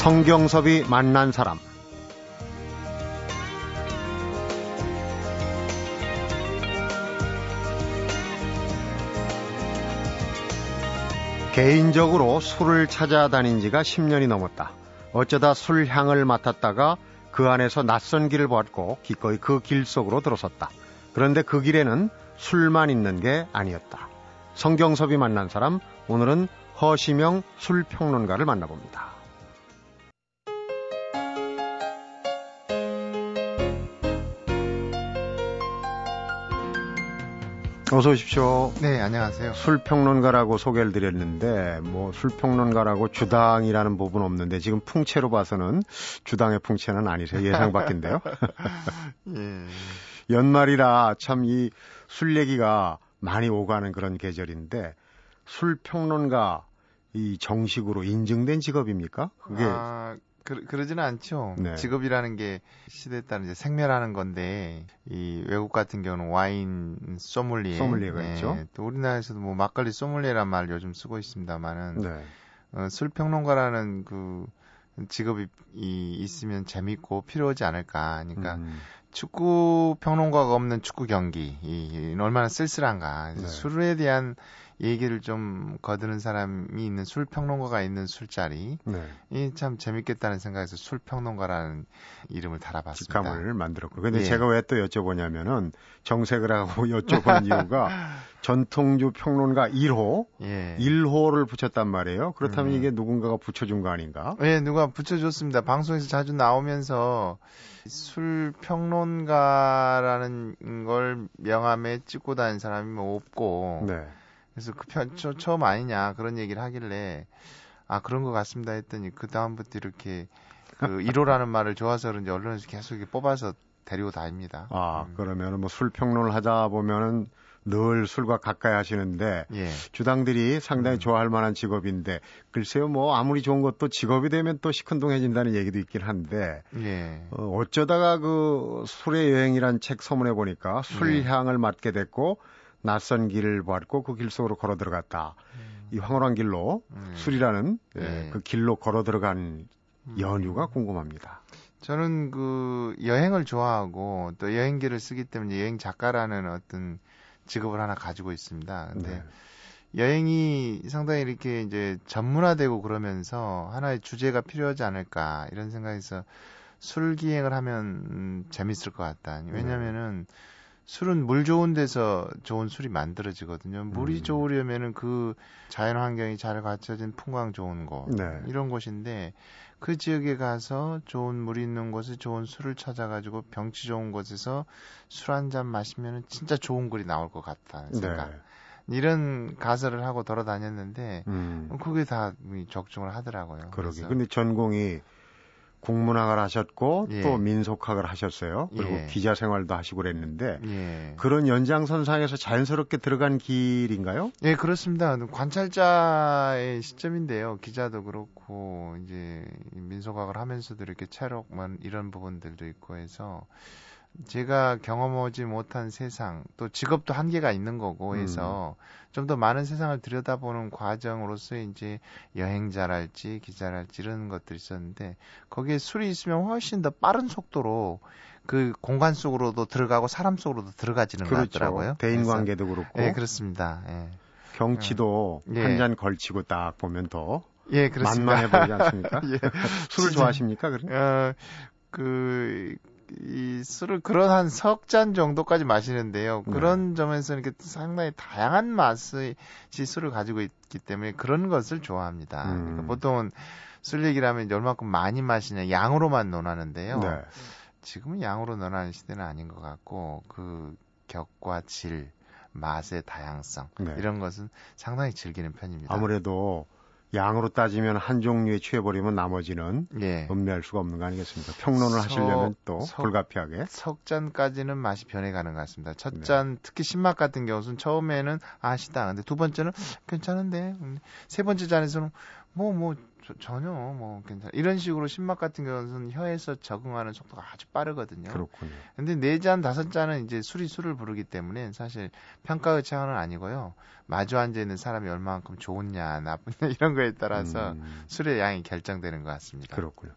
성경섭이 만난 사람 개인적으로 술을 찾아다닌 지가 10년이 넘었다. 어쩌다 술 향을 맡았다가 그 안에서 낯선 길을 보았고 기꺼이 그 길 속으로 들어섰다. 그런데 그 길에는 술만 있는 게 아니었다. 성경섭이 만난 사람, 오늘은 허시명 술평론가를 만나봅니다. 어서 오십시오. 네, 안녕하세요. 술평론가라고 소개를 드렸는데, 뭐, 술평론가라고 주당이라는 부분 없는데, 지금 풍채로 봐서는 주당의 풍채는 아니세요. 예상 밖인데요. 예. 연말이라 참 이 술 얘기가 많이 오가는 그런 계절인데, 술평론가 이 정식으로 인증된 직업입니까? 그게 아, 그, 그러지는 않죠. 네. 직업이라는 게 시대에 따른 이제 생멸하는 건데 이 외국 같은 경우는 와인 소믈리에, 소믈리에가 네. 있죠. 또 우리나라에서도 뭐 막걸리 소믈리에란 말 요즘 쓰고 있습니다만은 네. 어, 술 평론가라는 그 직업이 이, 있으면 재밌고 필요하지 않을까. 그러니까 음. 축구 평론가가 없는 축구 경기 이, 얼마나 쓸쓸한가. 네. 술에 대한 얘기를 좀 거드는 사람이 있는 술 평론가가 있는 술자리 네. 이참 재밌겠다는 생각에서 술 평론가라는 이름을 달아봤습니다. 직함을 만들었고 근데 예. 제가 왜 또 여쭤보냐면은 정색을 하고 여쭤본 이유가 전통주 평론가 1호 예. 1호를 붙였단 말이에요. 그렇다면 음. 이게 누군가가 붙여준 거 아닌가? 예, 누가 붙여줬습니다. 방송에서 자주 나오면서 술 평론가라는 걸 명함에 찍고 다니는 사람이 뭐 없고 네. 그래서 그 편, 저, 처음 아니냐 그런 얘기를 하길래 아 그런 것 같습니다 했더니 그 다음부터 이렇게 그 1호라는 말을 좋아서 그런지 언론에서 계속 뽑아서 데리고 다닙니다. 아 음. 그러면은 뭐술 평론을 하다 보면은 늘 술과 가까이 하시는데 예. 주당들이 상당히 음. 좋아할 만한 직업인데 글쎄요 뭐 아무리 좋은 것도 직업이 되면 또 시큰둥해진다는 얘기도 있긴 한데 예. 어, 어쩌다가 그 술의 여행이란 책 서문에 보니까 술향을 예. 맡게 됐고 낯선 길을 보았고 그 길 속으로 걸어 들어갔다. 음. 이 황홀한 길로 음. 술이라는 예, 네. 그 길로 걸어 들어간 음. 연유가 궁금합니다. 저는 그 여행을 좋아하고 또 여행기를 쓰기 때문에 여행 작가라는 어떤 직업을 하나 가지고 있습니다. 근데 네. 여행이 상당히 이렇게 이제 전문화되고 그러면서 하나의 주제가 필요하지 않을까 이런 생각에서 술 기행을 하면 음, 재밌을 것 같다. 왜냐면은 네. 술은 물 좋은 데서 좋은 술이 만들어지거든요. 물이 음. 좋으려면은 그 자연 환경이 잘 갖춰진 풍광 좋은 곳 네. 이런 곳인데 그 지역에 가서 좋은 물 있는 곳에 좋은 술을 찾아가지고 병치 좋은 곳에서 술 한 잔 마시면은 진짜 좋은 글이 나올 것 같다는 생각. 네. 이런 가설을 하고 돌아다녔는데 음. 그게 다 적중을 하더라고요. 그러게. 근데 전공이 국문학을 하셨고 예. 또 민속학을 하셨어요. 그리고 예. 기자 생활도 하시고 그랬는데 예. 그런 연장선상에서 자연스럽게 들어간 길인가요? 예, 그렇습니다. 관찰자의 시점인데요. 기자도 그렇고 이제 민속학을 하면서도 이렇게 체력만 이런 부분들도 있고 해서 제가 경험하지 못한 세상, 또 직업도 한계가 있는 거고 해서 음. 좀더 많은 세상을 들여다보는 과정으로서 이제 여행자랄지 기자랄지 이런 것들이 있었는데 거기에 술이 있으면 훨씬 더 빠른 속도로 그 공간 속으로도 들어가고 사람 속으로도 들어가지는 그렇죠. 것 같더라고요. 대인 관계도 그렇고. 네, 그렇습니다. 예. 경치도 예. 한잔 걸치고 딱 보면 더 예, 그렇습니다. 만만해 보이지 않습니까? 예. 술을 좋아하십니까? 그럼? 어, 그, 이 술을 그런 한 석 잔 정도까지 마시는데요. 네. 그런 네. 점에서 이렇게 상당히 다양한 맛의 술을 가지고 있기 때문에 그런 것을 좋아합니다. 음. 그러니까 보통은 술 얘기를 하면 얼마큼 많이 마시냐 양으로만 논하는데요. 네. 지금은 양으로 논하는 시대는 아닌 것 같고 그 격과 질, 맛의 다양성 네. 이런 것은 상당히 즐기는 편입니다. 아무래도 양으로 따지면 한 종류에 취해버리면 나머지는 예. 음미할 수가 없는 거 아니겠습니까? 평론을 석, 하시려면 또 석, 불가피하게. 석 잔까지는 맛이 변해가는 것 같습니다. 첫잔 네. 특히 신맛 같은 경우는 처음에는 아시다. 근데 두 번째는 괜찮은데 세 번째 잔에서는 뭐뭐 뭐, 전혀 뭐 괜찮아. 이런 식으로 신맛 같은 경우는 혀에서 적응하는 속도가 아주 빠르거든요. 그렇군요. 근데 네 잔 다섯 잔은 이제 술이 술을 부르기 때문에 사실 평가의 차원은 아니고요. 마주 앉아 있는 사람이 얼마만큼 좋으냐 나쁘냐 이런 거에 따라서 음. 술의 양이 결정되는 것 같습니다. 그렇군요.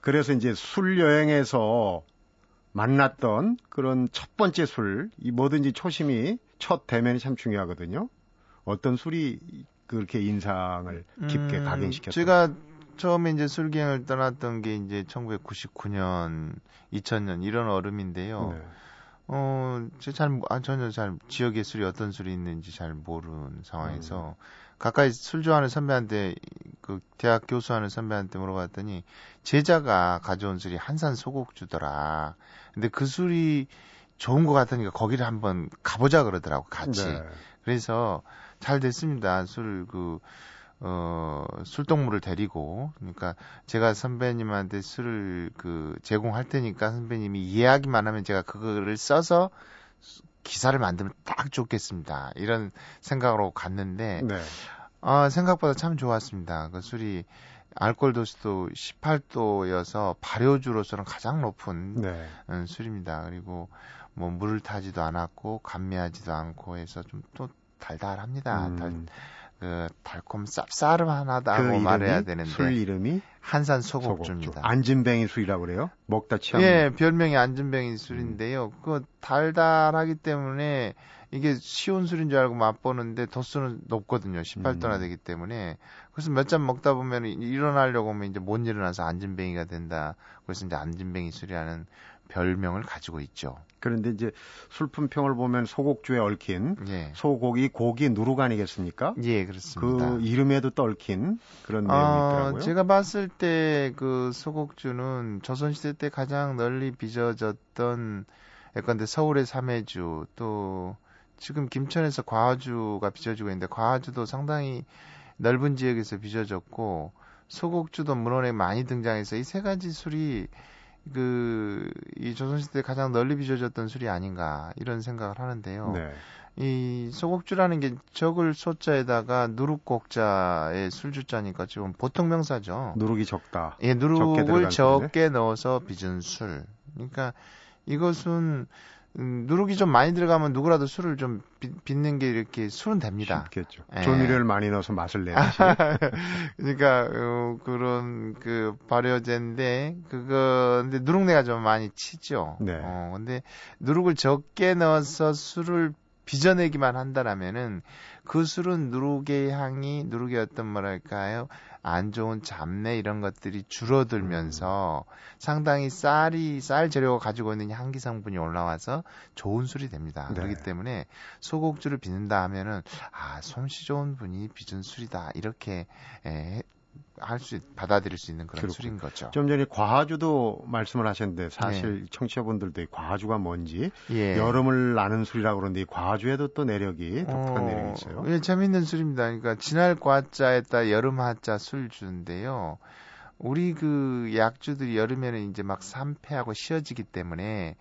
그래서 이제 술 여행에서 만났던 그런 첫 번째 술, 이 뭐든지 초심이 첫 대면이 참 중요하거든요. 어떤 술이 그렇게 인상을 깊게 음, 각인시켰어요? 제가 처음에 이제 술기행을 떠났던 게 이제 1999년, 2000년 이런 얼음인데요. 네. 어, 잘, 아, 전혀 잘, 지역의 술이 어떤 술이 있는지 잘 모르는 상황에서, 음. 가까이 술 좋아하는 선배한테, 그, 대학 교수하는 선배한테 물어봤더니, 제자가 가져온 술이 한산 소곡주더라. 근데 그 술이 좋은 것 같으니까 거기를 한번 가보자 그러더라고, 같이. 네. 그래서 잘 됐습니다. 술, 그, 어, 술동무를 데리고, 그러니까 제가 선배님한테 술을 그 제공할 테니까 선배님이 이해하기만 하면 제가 그거를 써서 기사를 만들면 딱 좋겠습니다. 이런 생각으로 갔는데, 네. 아, 생각보다 참 좋았습니다. 그 술이 알코올 도수도 18도여서 발효주로서는 가장 높은 네. 음, 술입니다. 그리고 뭐 물을 타지도 않았고 감미하지도 않고 해서 좀 또 달달합니다. 음. 달, 그 달콤 쌉싸름하다고 그 말해야 되는데 술 이름이 한산 소곡주입니다. 소곡주. 안진뱅이 술이라고 그래요? 먹다 취한 예, 별명이 안진뱅이 술인데요. 음. 그 달달하기 때문에 이게 쉬운 술인 줄 알고 맛보는데 도수는 높거든요. 18도나 음. 되기 때문에. 그래서 몇 잔 먹다 보면 일어나려고 하면 이제 못 일어나서 안진뱅이가 된다. 그래서 이제 안진뱅이 술이라는 별명을 가지고 있죠. 그런데 이제 술품평을 보면 소곡주에 얽힌 예. 소고기 고기 누룩 아니겠습니까? 예, 그렇습니다. 그 이름에도 떨킨 그런 내용이 어, 있더라고요. 제가 봤을 때 그 소곡주는 조선시대 때 가장 널리 빚어졌던 예컨대 서울의 삼해주 또 지금 김천에서 과주가 빚어지고 있는데 과주도 상당히 넓은 지역에서 빚어졌고 소곡주도 문헌에 많이 등장해서 이 세 가지 술이 그 이 조선시대 가장 널리 빚어졌던 술이 아닌가 이런 생각을 하는데요. 네. 이 소곡주라는 게 적을 소자에다가 누룩곡자의 술주자니까 지금 보통 명사죠. 누룩이 적다. 예, 누룩을 적게, 적게 넣어서 빚은 술. 그러니까 이것은 음, 누룩이 좀 많이 들어가면 누구라도 술을 좀 빚, 는게 이렇게 술은 됩니다. 쉽겠죠. 예. 조미료를 많이 넣어서 맛을 내듯이. 그러니까 어, 그런 그 발효제인데 그거 근데 누룩내가 좀 많이 치죠. 네. 어, 근데 누룩을 적게 넣어서 술을 빚어내기만 한다라면은 그 술은 누룩의 향이 누룩의 어떤 뭐랄까요 안 좋은 잡내 이런 것들이 줄어들면서 음. 상당히 쌀이 쌀 재료가 가지고 있는 향기 성분이 올라와서 좋은 술이 됩니다. 네. 그렇기 때문에 소곡주를 빚는다 하면은 아 솜씨 좋은 분이 빚은 술이다 이렇게 에, 할수 받아들일 수 있는 그런 그렇군. 술인 거죠. 좀 전에 과주도 말씀을 하셨는데 사실 네. 청취자분들도 과주가 뭔지 예. 여름을 나는 술이라고 그러는데 과주에도 또 내력이 독특한 어, 내력이 있어요. 예, 재밌는 술입니다. 그러니까 진할 과자에 따 여름 하자 술주인데요. 우리 그 약주들이 여름에는 이제 막 산패하고 쉬어지기 때문에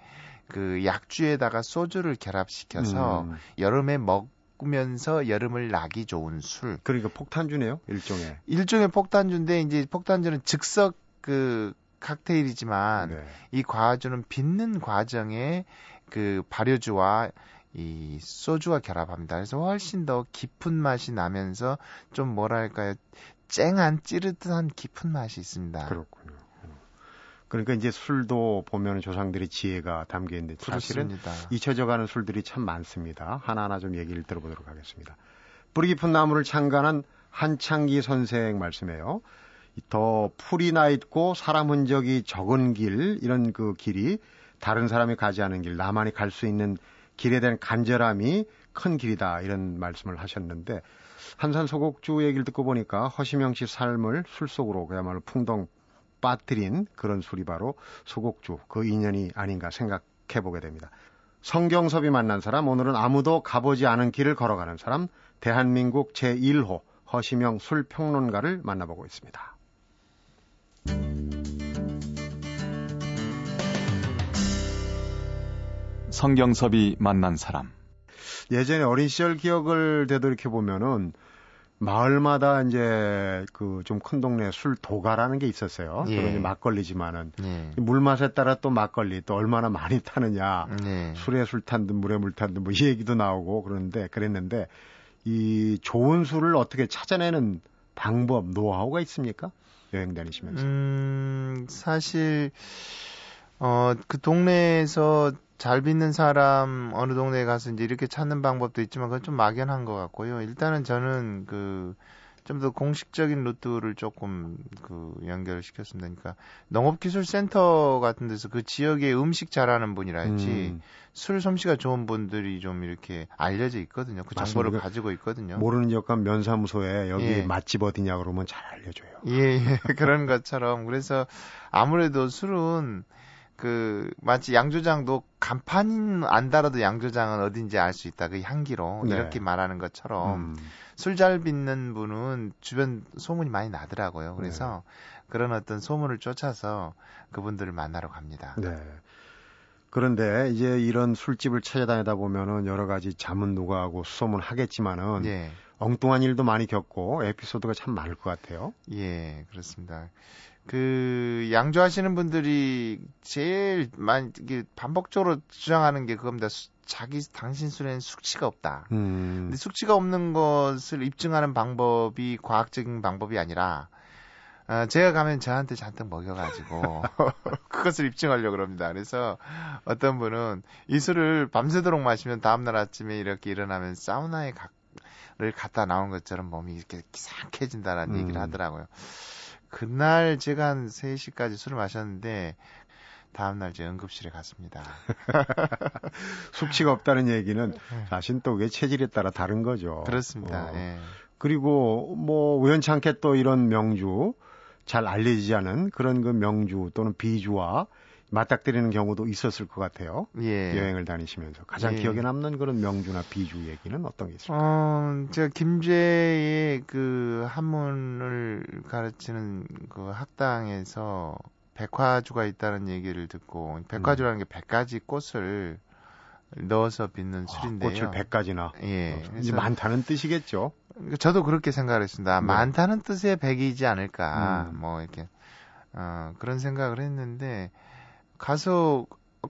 그 약주에다가 소주를 결합시켜서 음. 여름에 먹 바꾸면서 여름을 나기 좋은 술. 그러니까 폭탄주네요, 일종의. 일종의 폭탄주인데 이제 폭탄주는 즉석 그 칵테일이지만 네. 이 과주는 빚는 과정에 그 발효주와 이 소주가 결합합니다. 그래서 훨씬 더 깊은 맛이 나면서 좀 뭐랄까요, 쨍한 찌릿한 깊은 맛이 있습니다. 그렇군요. 그러니까 이제 술도 보면 조상들의 지혜가 담겨 있는데 사실은 그렇습니다. 잊혀져가는 술들이 참 많습니다. 하나하나 좀 얘기를 들어보도록 하겠습니다. 뿌리 깊은 나무를 창간한 한창기 선생 말씀에요. 더 풀이 나 있고 사람 흔적이 적은 길 이런 그 길이 다른 사람이 가지 않은 길 나만이 갈 수 있는 길에 대한 간절함이 큰 길이다 이런 말씀을 하셨는데 한산 소곡주 얘기를 듣고 보니까 허시명 씨 삶을 술 속으로 그야말로 풍덩 빠뜨린 그런 술이 바로 소곡주 그 인연이 아닌가 생각해 보게 됩니다. 성경섭이 만난 사람 오늘은 아무도 가보지 않은 길을 걸어가는 사람 대한민국 제1호 허시명 술평론가를 만나보고 있습니다. 성경섭이 만난 사람 예전에 어린 시절 기억을 되돌이켜 보면은 마을마다 이제 그 좀 큰 동네 술 도가라는 게 있었어요. 예. 그건 막걸리지만은 예. 물 맛에 따라 또 막걸리 또 얼마나 많이 타느냐. 예. 술에 술 탄 듯 물에 물 탄 듯 뭐 이 얘기도 나오고 그러는데 그랬는데 이 좋은 술을 어떻게 찾아내는 방법 노하우가 있습니까? 여행 다니시면서. 음, 사실 어, 그 동네에서 잘 빚는 사람 어느 동네에 가서 이제 이렇게 찾는 방법도 있지만 그건 좀 막연한 것 같고요. 일단은 저는 그 좀 더 공식적인 루트를 조금 그 연결을 시켰습니다. 그러니까 농업기술센터 같은 데서 그 지역의 음식 잘하는 분이랄지 음. 술 솜씨가 좋은 분들이 좀 이렇게 알려져 있거든요. 그 정보를 맞습니다. 가지고 있거든요. 모르는 지역 간 면사무소에 여기 예. 맛집 어디냐 그러면 잘 알려줘요. 예, 예. 그런 것처럼 그래서 아무래도 술은 그 마치 양조장도 간판 안 달아도 양조장은 어딘지 알 수 있다. 그 향기로 네. 이렇게 말하는 것처럼 음. 술잘 빚는 분은 주변 소문이 많이 나더라고요. 그래서 네. 그런 어떤 소문을 쫓아서 그분들을 만나러 갑니다. 네. 그런데 이제 이런 술집을 찾아다니다 보면은 여러 가지 자문 누가 하고 수소문 하겠지만은 예. 엉뚱한 일도 많이 겪고 에피소드가 참 많을 것 같아요. 예, 그렇습니다. 그 양조하시는 분들이 제일 많이 반복적으로 주장하는 게 그겁니다. 수, 자기 당신 술에는 숙취가 없다. 음. 근데 숙취가 없는 것을 입증하는 방법이 과학적인 방법이 아니라 어, 제가 가면 저한테 잔뜩 먹여가지고 그것을 입증하려고 그럽니다. 그래서 어떤 분은 이 술을 밤새도록 마시면 다음날 아침에 이렇게 일어나면 사우나에 가, 를 갔다 나온 것처럼 몸이 이렇게 상쾌해진다라는 음. 얘기를 하더라고요. 그날 제가 한 3시까지 술을 마셨는데 다음날 제 응급실에 갔습니다. 숙취가 없다는 얘기는 자신 또왜 체질에 따라 다른 거죠. 그렇습니다. 어. 예. 그리고 뭐 우연치 않게 또 이런 명주 잘 알려지지 않은 그런 그 명주 또는 비주와 맞닥뜨리는 경우도 있었을 것 같아요. 예. 여행을 다니시면서 가장 예. 기억에 남는 그런 명주나 비주 얘기는 어떤 게 있을까요? 어, 제가 김제의 그 한문을 가르치는 그 학당에서 백화주가 있다는 얘기를 듣고 백화주라는 게 100가지 꽃을 넣어서 빚는 아, 술인데요. 꽃을 100가지나. 예. 이제 많다는 뜻이겠죠. 저도 그렇게 생각을 했습니다. 네. 많다는 뜻의 100이지 않을까. 음. 뭐 이렇게 어, 그런 생각을 했는데 가서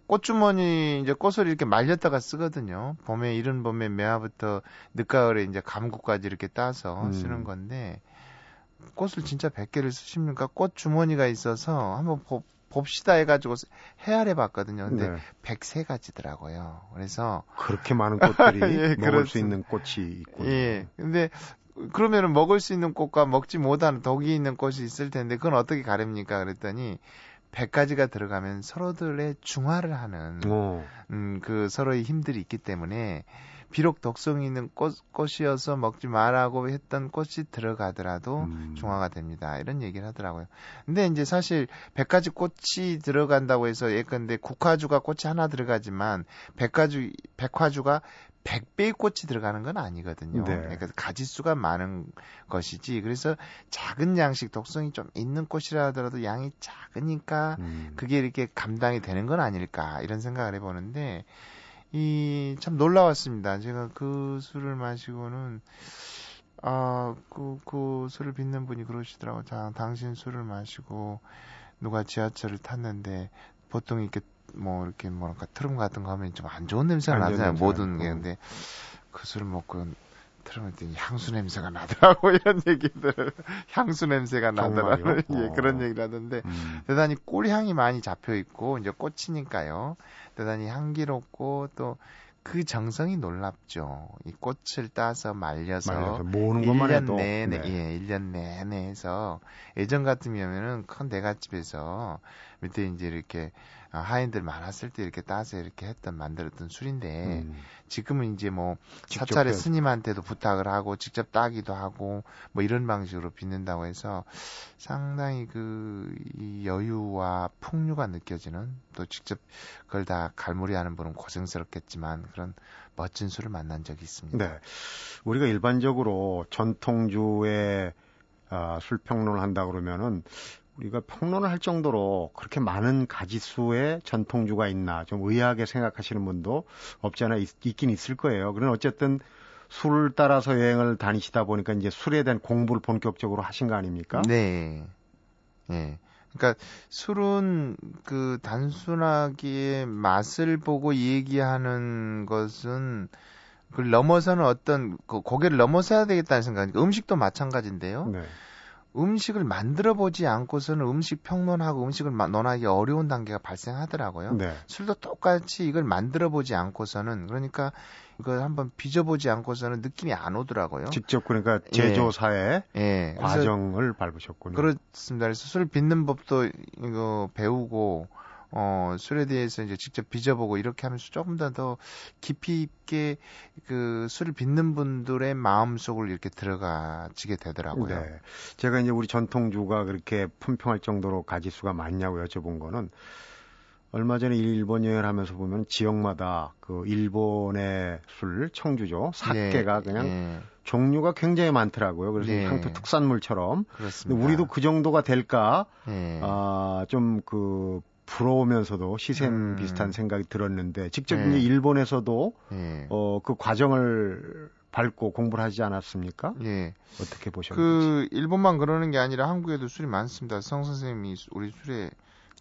꽃주머니 이제 꽃을 이렇게 말렸다가 쓰거든요. 봄에 이른 봄에 매화부터 늦가을에 이제 감구까지 이렇게 따서 음. 쓰는 건데 꽃을 진짜 100개를 쓰십니까? 꽃 주머니가 있어서 한번 보, 봅시다 해가지고 헤아려 봤거든요. 근데 네. 103가지더라고요. 그래서 그렇게 많은 꽃들이 예, 먹을 그렇습니다. 수 있는 꽃이 있군요. 예. 근데 그러면은 먹을 수 있는 꽃과 먹지 못하는 독이 있는 꽃이 있을 텐데 그건 어떻게 가릅니까? 그랬더니 100가지가 들어가면 서로들의 중화를 하는 음, 그 서로의 힘들이 있기 때문에 비록 독성 있는 꽃, 꽃이어서 먹지 말라고 했던 꽃이 들어가더라도 음. 중화가 됩니다. 이런 얘기를 하더라고요. 근데 이제 사실 100가지 꽃이 들어간다고 해서 예컨대 국화주가 꽃이 하나 들어가지만 100가지 백화주가 100배의 꽃이 들어가는 건 아니거든요. 네. 그러니까 가지수가 많은 것이지. 그래서 작은 양식 독성이 좀 있는 꽃이라 하더라도 양이 작으니까 음. 그게 이렇게 감당이 되는 건 아닐까 이런 생각을 해보는데 이 참 놀라웠습니다. 제가 그 술을 마시고는 아그그 그 술을 빚는 분이 그러시더라고. 자, 당신 술을 마시고 누가 지하철을 탔는데 보통 이렇게 뭐 이렇게 뭐랄까 트름 같은 거 하면 좀 안 좋은 냄새가 나잖아요. 모든 게 근데 그 술을 먹고 트름을 때 향수 냄새가 나더라고 이런 얘기들 향수 냄새가 나더라고 예, 그런 어. 얘기를 하던데 음. 대단히 꿀향이 많이 잡혀 있고 이제 꽃이니까요. 대단히 향기롭고 또 그 정성이 놀랍죠. 이 꽃을 따서 말려서, 말려서 모으는 것만 1년 해도 내내 네. 예, 1년 내내 해서 예전 같으면은 큰 대갓집에서 밑에 이제 이렇게 어, 하인들 많았을 때 이렇게 따서 이렇게 했던 만들었던 술인데 음. 지금은 이제 뭐 사찰의 스님한테도 부탁을 하고 직접 따기도 하고 뭐 이런 방식으로 빚는다고 해서 상당히 그 이 여유와 풍류가 느껴지는 또 직접 그걸 다 갈무리하는 분은 고생스럽겠지만 그런 멋진 술을 만난 적이 있습니다. 네. 우리가 일반적으로 전통주의 아, 술 평론을 한다 그러면은 우리가 평론을 할 정도로 그렇게 많은 가지수의 전통주가 있나 좀 의아하게 생각하시는 분도 없지 않아 있, 긴 있을 거예요. 그런 어쨌든 술을 따라서 여행을 다니시다 보니까 이제 술에 대한 공부를 본격적으로 하신 거 아닙니까? 네. 예. 그러니까 술은 그 단순하게 맛을 보고 얘기하는 것은 그걸 넘어서는 어떤 그 고개를 넘어서야 되겠다는 생각. 음식도 마찬가지인데요. 네. 음식을 만들어 보지 않고서는 음식 평론하고 음식을 논하기 어려운 단계가 발생하더라고요. 네. 술도 똑같이 이걸 만들어 보지 않고서는 그러니까 이걸 한번 빚어보지 않고서는 느낌이 안 오더라고요. 직접 그러니까 제조사의 예. 예. 과정을 밟으셨군요. 그렇습니다. 그래서 술 빚는 법도 이거 배우고 어, 술에 대해서 이제 직접 빚어보고 이렇게 하면서 조금 더 더 깊이 있게 그 술을 빚는 분들의 마음 속을 이렇게 들어가지게 되더라고요. 네. 제가 이제 우리 전통주가 그렇게 품평할 정도로 가지수가 많냐고 여쭤본 거는 얼마 전에 일본 여행을 하면서 보면 지역마다 그 일본의 술 청주죠 사케가 네, 그냥 네. 종류가 굉장히 많더라고요. 그래서 네. 향토 특산물처럼. 그렇습니다. 우리도 그 정도가 될까? 네. 아좀 그 부러우면서도 시샘 음. 비슷한 생각이 들었는데 직접 네. 일본에서도 네. 어 그 과정을 밟고 공부를 하지 않았습니까? 예. 어떻게 보셨는지. 그 일본만 그러는 게 아니라 한국에도 술이 많습니다. 성 선생님이 우리 술에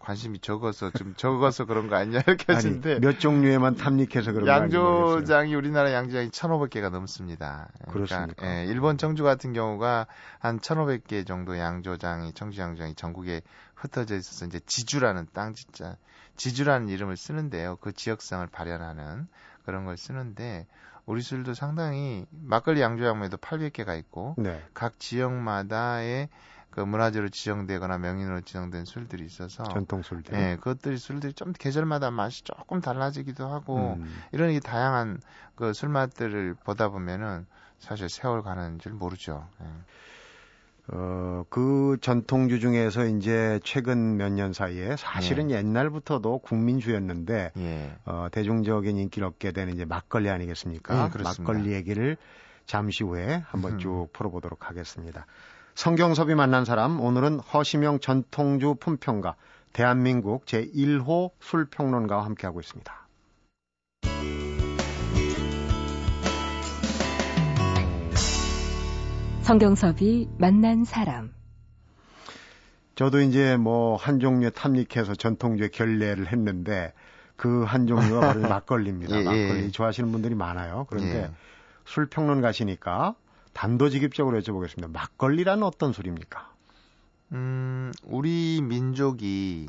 관심이 적어서 좀 적어서 그런 거 아니냐 이렇게 하시는데 몇 종류에만 탐닉해서 그런 거 양조장이 우리나라 양조장이 1,500개가 넘습니다. 그러니까, 그렇습니까? 예, 일본 청주 같은 경우가 한 1,500개 정도 양조장이 청주 양조장이 전국에 흩어져 있어서 이제 지주라는 땅 진짜 지주라는 이름을 쓰는데요. 그 지역성을 발현하는 그런 걸 쓰는데 우리 술도 상당히 막걸리 양조장에도 800개가 있고 네. 각 지역마다의 그 문화재로 지정되거나 명인으로 지정된 술들이 있어서 전통 술들. 예, 그것들이 술들이 좀 계절마다 맛이 조금 달라지기도 하고 음. 이런 이 다양한 그 술맛들을 보다 보면은 사실 세월 가는 줄 모르죠. 예. 어, 그 전통주 중에서 이제 최근 몇 년 사이에 사실은 예. 옛날부터도 국민주였는데 예. 어, 대중적인 인기를 얻게 되는 이제 막걸리 아니겠습니까? 예, 막걸리 얘기를 잠시 후에 한번 음. 쭉 풀어보도록 하겠습니다. 성경섭이 만난 사람 오늘은 허시명 전통주 품평가 대한민국 제1호 술평론가와 함께하고 있습니다. 성경섭이 만난 사람 저도 이제 뭐 한 종류에 탐닉해서 전통주의 결례를 했는데 그 한 종류가 바로 막걸리입니다. 예, 예, 막걸리 좋아하시는 분들이 많아요. 그런데 예. 술 평론가시니까 단도직입적으로 여쭤보겠습니다. 막걸리란 어떤 술입니까? 음, 우리 민족이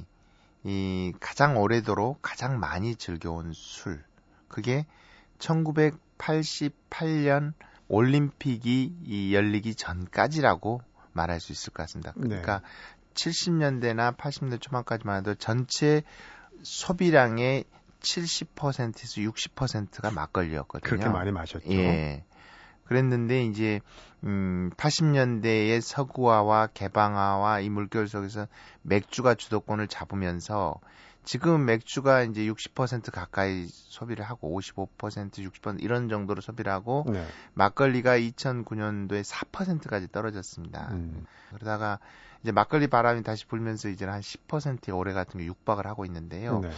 이 가장 오래도록 가장 많이 즐겨온 술. 그게 1988년 올림픽이 이 열리기 전까지라고 말할 수 있을 것 같습니다. 네. 그러니까 네. 70년대나 80년대 초반까지만 해도 전체 소비량의 70%에서 60%가 막걸리였거든요. 그렇게 많이 마셨죠. 예. 그랬는데 이제 음 80년대에 서구화와 개방화와 이 물결 속에서 맥주가 주도권을 잡으면서 지금 맥주가 이제 60% 가까이 소비를 하고 55% 60% 이런 정도로 소비를 하고 네. 막걸리가 2009년도에 4%까지 떨어졌습니다. 음. 그러다가 이제 막걸리 바람이 다시 불면서 이제는 한 10%의 올해 같은 게 육박을 하고 있는데요. 네.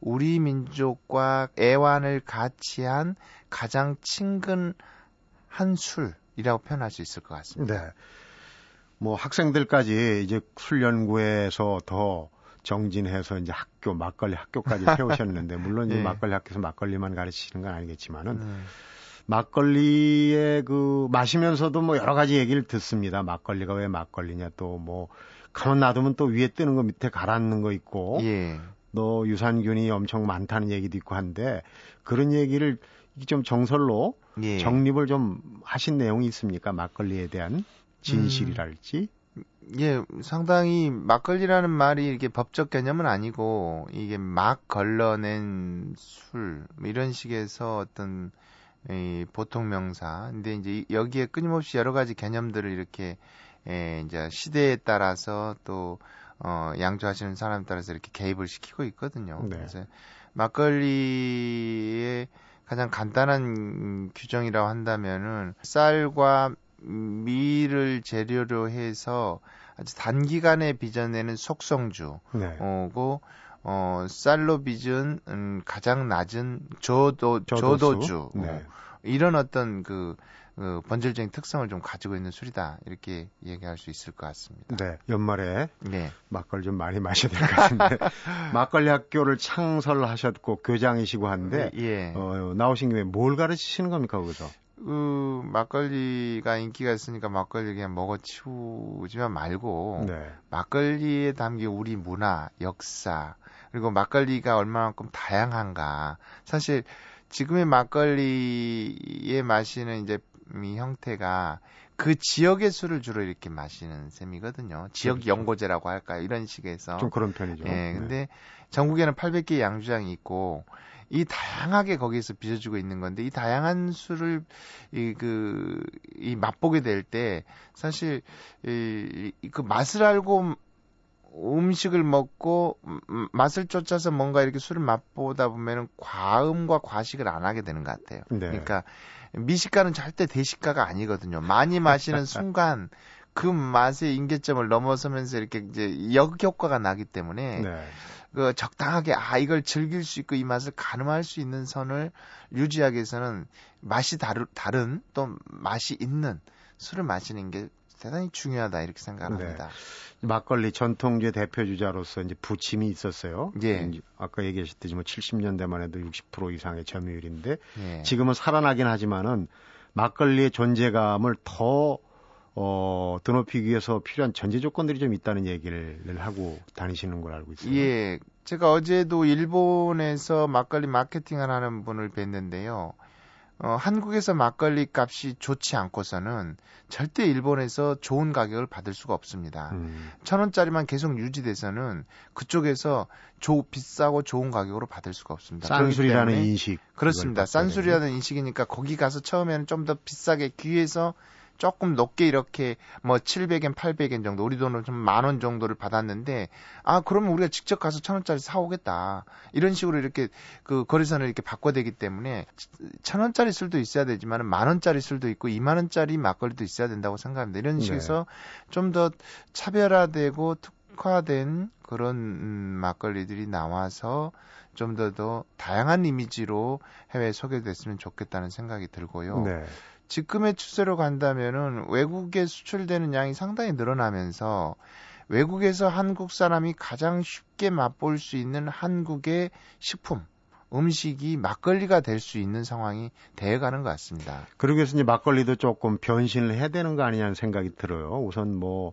우리 민족과 애완을 같이 한 가장 친근 한 술이라고 표현할 수 있을 것 같습니다. 네. 뭐 학생들까지 이제 술 연구에서 더 정진해서 이제 학교 막걸리 학교까지 세우셨는데 물론 네. 이제 막걸리 학교에서 막걸리만 가르치시는 건 아니겠지만은 네. 막걸리에 그 마시면서도 뭐 여러 가지 얘기를 듣습니다. 막걸리가 왜 막걸리냐 또뭐 가만 놔두면 또 위에 뜨는 거 밑에 가라앉는 거 있고 예. 또 유산균이 엄청 많다는 얘기도 있고 한데 그런 얘기를 좀 정설로 예. 정립을 좀 하신 내용이 있습니까? 막걸리에 대한 진실이랄지. 음, 예, 상당히 막걸리라는 말이 이렇게 법적 개념은 아니고 이게 막 걸러낸 술뭐 이런 식에서 어떤 이 보통 명사. 근데 이제 여기에 끊임없이 여러 가지 개념들을 이렇게 에, 이제 시대에 따라서 또 어, 양조하시는 사람 따라서 이렇게 개입을 시키고 있거든요. 네. 그래서 막걸리의 가장 간단한 규정이라고 한다면은 쌀과 밀을 재료로 해서 아주 단기간에 빚어내는 속성주고 네. 어, 쌀로 빚은 음, 가장 낮은 저도 저도주, 네. 이런 어떤 그, 그 번질적인 특성을 좀 가지고 있는 술이다 이렇게 얘기할 수 있을 것 같습니다. 네, 연말에 네. 막걸리 좀 많이 마셔야 될 것 같은데 막걸리 학교를 창설하셨고 교장이시고 한데 네, 예. 어, 나오신 김에 뭘 가르치시는 겁니까 거기서? 그 막걸리가 인기가 있으니까 막걸리 그냥 먹어치우지만 말고 네. 막걸리에 담긴 우리 문화, 역사 그리고 막걸리가 얼마만큼 다양한가. 사실 지금의 막걸리에 마시는 이제 이 형태가 그 지역의 술을 주로 이렇게 마시는 셈이거든요. 지역 그렇죠. 연고제라고 할까요? 이런 식에서. 좀 그런 편이죠. 예, 근데 네. 전국에는 800개 양주장이 있고 이 다양하게 거기에서 빚어주고 있는 건데 이 다양한 술을 이그 이 맛보게 될 때 사실 이 그 맛을 알고 음식을 먹고 맛을 쫓아서 뭔가 이렇게 술을 맛보다 보면은 과음과 과식을 안 하게 되는 것 같아요. 네. 그러니까 미식가는 절대 대식가가 아니거든요. 많이 마시는 순간 그 맛의 임계점을 넘어서면서 이렇게 이제 역효과가 나기 때문에 네. 그 적당하게 아 이걸 즐길 수 있고 이 맛을 가늠할 수 있는 선을 유지하기 위해서는 맛이 다르, 다른 또 맛이 있는 술을 마시는 게 대단히 중요하다 이렇게 생각합니다. 네. 막걸리 전통주의 대표 주자로서 이제 부침이 있었어요. 예. 아까 얘기하셨듯이 뭐 70년대만 해도 60% 이상의 점유율인데 예. 지금은 살아나긴 하지만은 막걸리의 존재감을 더 어, 드높이기 위해서 필요한 전제 조건들이 좀 있다는 얘기를 하고 다니시는 걸 알고 있어요. 예. 제가 어제도 일본에서 막걸리 마케팅을 하는 분을 뵀는데요. 어, 한국에서 막걸리 값이 좋지 않고서는 절대 일본에서 좋은 가격을 받을 수가 없습니다. 음. 천 원짜리만 계속 유지돼서는 그쪽에서 조, 비싸고 좋은 가격으로 받을 수가 없습니다. 싼술이라는 인식. 그렇습니다. 싼술이라는 인식이니까 거기 가서 처음에는 좀 더 비싸게 귀해서 조금 높게 이렇게 뭐 700엔, 800엔 정도 우리 돈으로 좀 만 원 정도를 받았는데 아 그러면 우리가 직접 가서 천 원짜리 사오겠다 이런 식으로 이렇게 그 거래선을 이렇게 바꿔야되기 때문에 천 원짜리 술도 있어야 되지만 만 원짜리 술도 있고 2만 원짜리 막걸리도 있어야 된다고 생각합니다. 이런 네. 식에서 네. 좀더 차별화되고 특화된 그런 음, 막걸리들이 나와서 좀 더 더 다양한 이미지로 해외에 소개됐으면 좋겠다는 생각이 들고요. 네. 지금의 추세로 간다면은 외국에 수출되는 양이 상당히 늘어나면서 외국에서 한국 사람이 가장 쉽게 맛볼 수 있는 한국의 식품, 음식이 막걸리가 될 수 있는 상황이 돼가는 것 같습니다. 그러기 위해서 이제 막걸리도 조금 변신을 해야 되는 거 아니냐는 생각이 들어요. 우선 뭐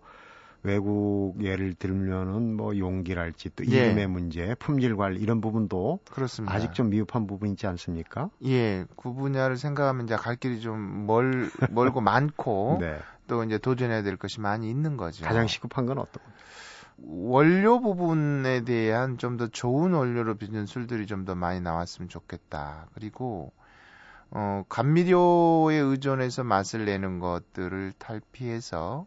외국 예를 들면은 뭐 용기랄지 또 예. 이름의 문제, 품질 관리 이런 부분도 그렇습니다. 아직 좀 미흡한 부분이 있지 않습니까? 예, 그 분야를 생각하면 이제 갈 길이 좀 멀, 멀고 많고 네. 또 이제 도전해야 될 것이 많이 있는 거죠. 가장 시급한 건 어떤? 원료 부분에 대한 좀 더 좋은 원료로 빚는 술들이 좀 더 많이 나왔으면 좋겠다. 그리고 어, 감미료에 의존해서 맛을 내는 것들을 탈피해서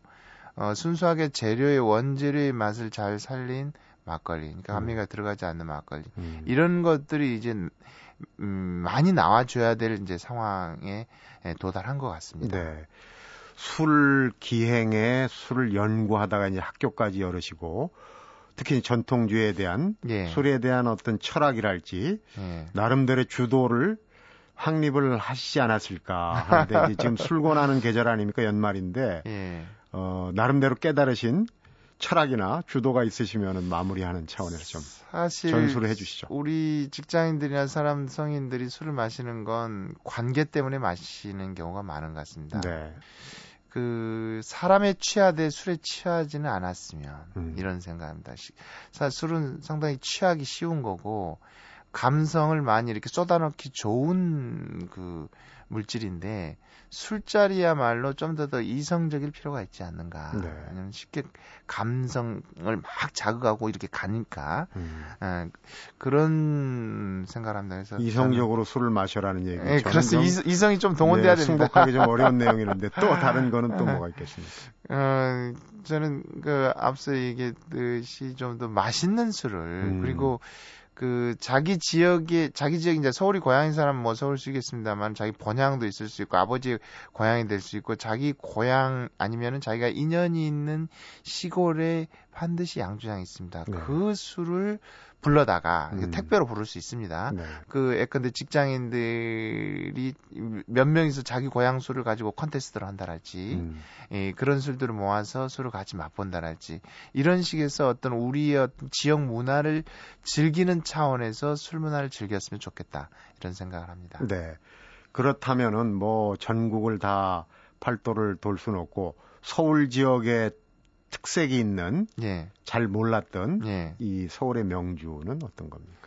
어, 순수하게 재료의 원재료의 맛을 잘 살린 막걸리, 그러니까 감미가 음. 들어가지 않는 막걸리 음. 이런 것들이 이제 음, 많이 나와줘야 될 이제 상황에 도달한 것 같습니다. 네. 술 기행에 술을 연구하다가 이제 학교까지 열으시고 특히 전통주에 대한 예. 술에 대한 어떤 철학이랄지 예. 나름대로의 주도를 확립을 하시지 않았을까 하는데 지금 술 권하는 계절 아닙니까 연말인데 예. 어, 나름대로 깨달으신 철학이나 주도가 있으시면 마무리하는 차원에서 좀 사실 전수를 해주시죠. 우리 직장인들이나 사람 성인들이 술을 마시는 건 관계 때문에 마시는 경우가 많은 것 같습니다. 네. 그 사람에 취하되 술에 취하지는 않았으면 음. 이런 생각합니다. 사실 술은 상당히 취하기 쉬운 거고 감성을 많이 이렇게 쏟아넣기 좋은 그 물질인데 술자리야말로 좀 더 더 이성적일 필요가 있지 않는가. 네. 왜냐면 쉽게 감성을 막 자극하고 이렇게 가니까 음. 에, 예, 그런 생각을 합니다. 그래서 이성적으로 술을 마셔라는 얘기. 네, 그렇습니다. 이성이 좀 동원돼야 네, 됩니다. 승복하기 좀 어려운 내용이는데 또 다른 거는 또 뭐가 있겠습니까? 어, 저는 그 앞서 얘기했듯이 좀 더 맛있는 술을 음. 그리고 그 자기 지역에 자기 지역 이제 서울이 고향인 사람 뭐 서울 쓰겠습니다만 자기 번향도 있을 수 있고 아버지 고향이 될 수 있고 자기 고향 아니면은 자기가 인연이 있는 시골의 반드시 양주장이 있습니다. 네. 그 술을 불러다가 음. 택배로 부를 수 있습니다. 네. 그 예컨대 직장인들이 몇 명이서 자기 고향 술을 가지고 컨테스트를 한다랄지 음. 예, 그런 술들을 모아서 술을 같이 맛본다랄지 이런 식에서 어떤 우리의 지역 문화를 즐기는 차원에서 술 문화를 즐겼으면 좋겠다 이런 생각을 합니다. 네. 그렇다면은 뭐 전국을 다 팔도를 돌 수는 없고 서울 지역의 특색이 있는 예. 잘 몰랐던 예. 이 서울의 명주는 어떤 겁니까?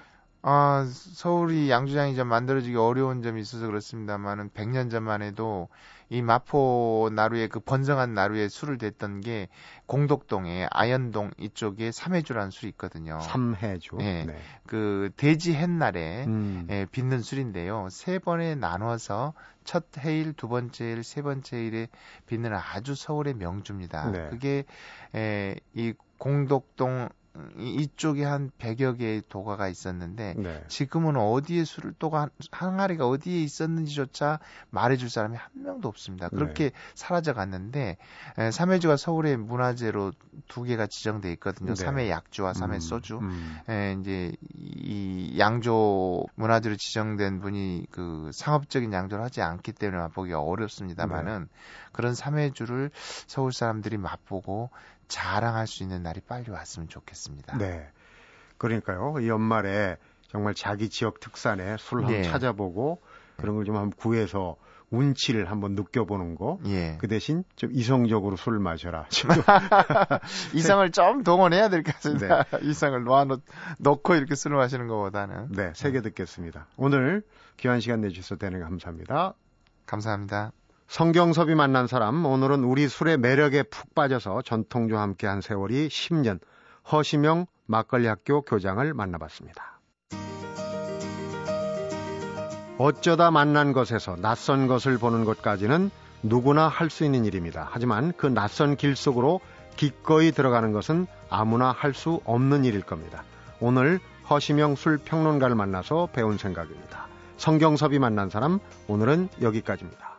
아, 서울이 양주장이 좀 만들어지기 어려운 점이 있어서 그렇습니다만은 100년 전만 해도 이 마포 나루에 그 번성한 나루에 술을 댔던 게 공덕동에 아현동 이쪽에 삼해주라는 술이 있거든요. 삼해주. 네. 네. 그 돼지 햇날에 음. 예, 빚는 술인데요. 세 번에 나눠서 첫 해일, 두 번째 일, 세 번째 일에 빚는 아주 서울의 명주입니다. 네. 그게 에, 이 공덕동 이쪽에 한 100여 개의 도가가 있었는데 네. 지금은 어디에 술을 또가 항아리가 어디에 있었는지조차 말해줄 사람이 한 명도 없습니다. 그렇게 네. 사라져 갔는데 에, 삼해주가 서울의 문화재로 두 개가 지정돼 있거든요. 네. 삼해 약주와 삼해 음, 소주. 음. 에, 이제 이 양조 문화재로 지정된 분이 그 상업적인 양조를 하지 않기 때문에 맛보기가 어렵습니다만은 네. 그런 삼해주를 서울 사람들이 맛보고 자랑할 수 있는 날이 빨리 왔으면 좋겠습니다. 네. 그러니까요. 이 연말에 정말 자기 지역 특산의 술 한번 네. 찾아보고 그런 걸 좀 한번 구해서 운치를 한번 느껴보는 거. 예. 그 대신 좀 이성적으로 술 마셔라. 이성을 좀 동원해야 될 것 같습니다. 네. 이성을 놓아놓, 놓고 이렇게 술을 마시는 것보다는. 네, 세개 듣겠습니다. 오늘 귀한 시간 내주셔서 대단히 감사합니다. 감사합니다. 성경섭이 만난 사람, 오늘은 우리 술의 매력에 푹 빠져서 전통주와 함께한 세월이 10년, 허시명 막걸리학교 교장을 만나봤습니다. 어쩌다 만난 것에서 낯선 것을 보는 것까지는 누구나 할 수 있는 일입니다. 하지만 그 낯선 길 속으로 기꺼이 들어가는 것은 아무나 할 수 없는 일일 겁니다. 오늘 허시명 술 평론가를 만나서 배운 생각입니다. 성경섭이 만난 사람, 오늘은 여기까지입니다.